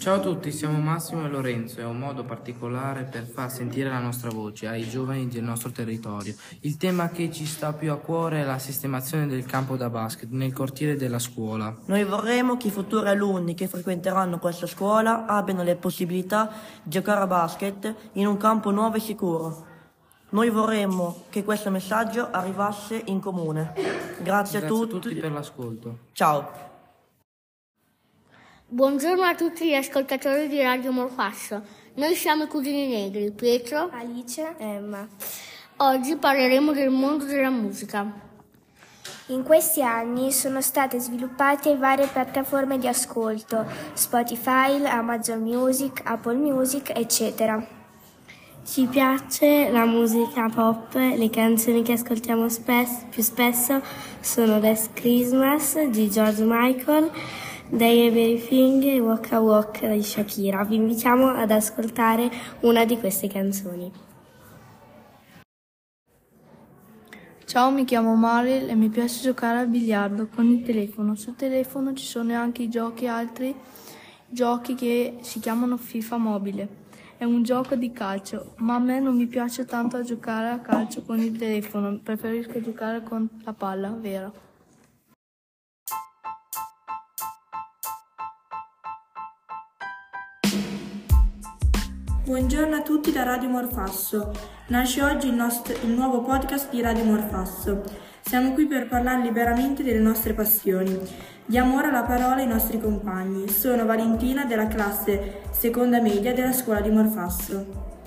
Ciao a tutti, siamo Massimo e Lorenzo e un modo particolare per far sentire la nostra voce ai giovani del nostro territorio. Il tema che ci sta più a cuore è la sistemazione del campo da basket nel cortile della scuola. Noi vorremmo che i futuri alunni che frequenteranno questa scuola abbiano le possibilità di giocare a basket in un campo nuovo e sicuro. Noi vorremmo che questo messaggio arrivasse in comune. Grazie, Grazie a tutti. a tutti per l'ascolto. Ciao. Buongiorno a tutti gli ascoltatori di Radio Morfasso. Noi siamo i cugini negri, Pietro, Alice, Emma. Oggi parleremo del mondo della musica. In questi anni sono state sviluppate varie piattaforme di ascolto, Spotify, Amazon Music, Apple Music, eccetera. Ci piace la musica pop, le canzoni che ascoltiamo spes- più spesso sono Last Christmas di George Michael, Day Everything e Walk a Walk di Shakira. Vi invitiamo ad ascoltare una di queste canzoni. Ciao, mi chiamo Maril e mi piace giocare al biliardo con il telefono. Sul telefono ci sono anche i giochi, altri giochi che si chiamano FIFA Mobile. È un gioco di calcio, ma a me non mi piace tanto a giocare a calcio con il telefono, preferisco giocare con la palla vera. Buongiorno a tutti da Radio Morfasso. Nasce oggi il, nostro, il nuovo podcast di Radio Morfasso. Siamo qui per parlare liberamente delle nostre passioni. Diamo ora la parola ai nostri compagni. Sono Valentina della classe seconda media della scuola di Morfasso.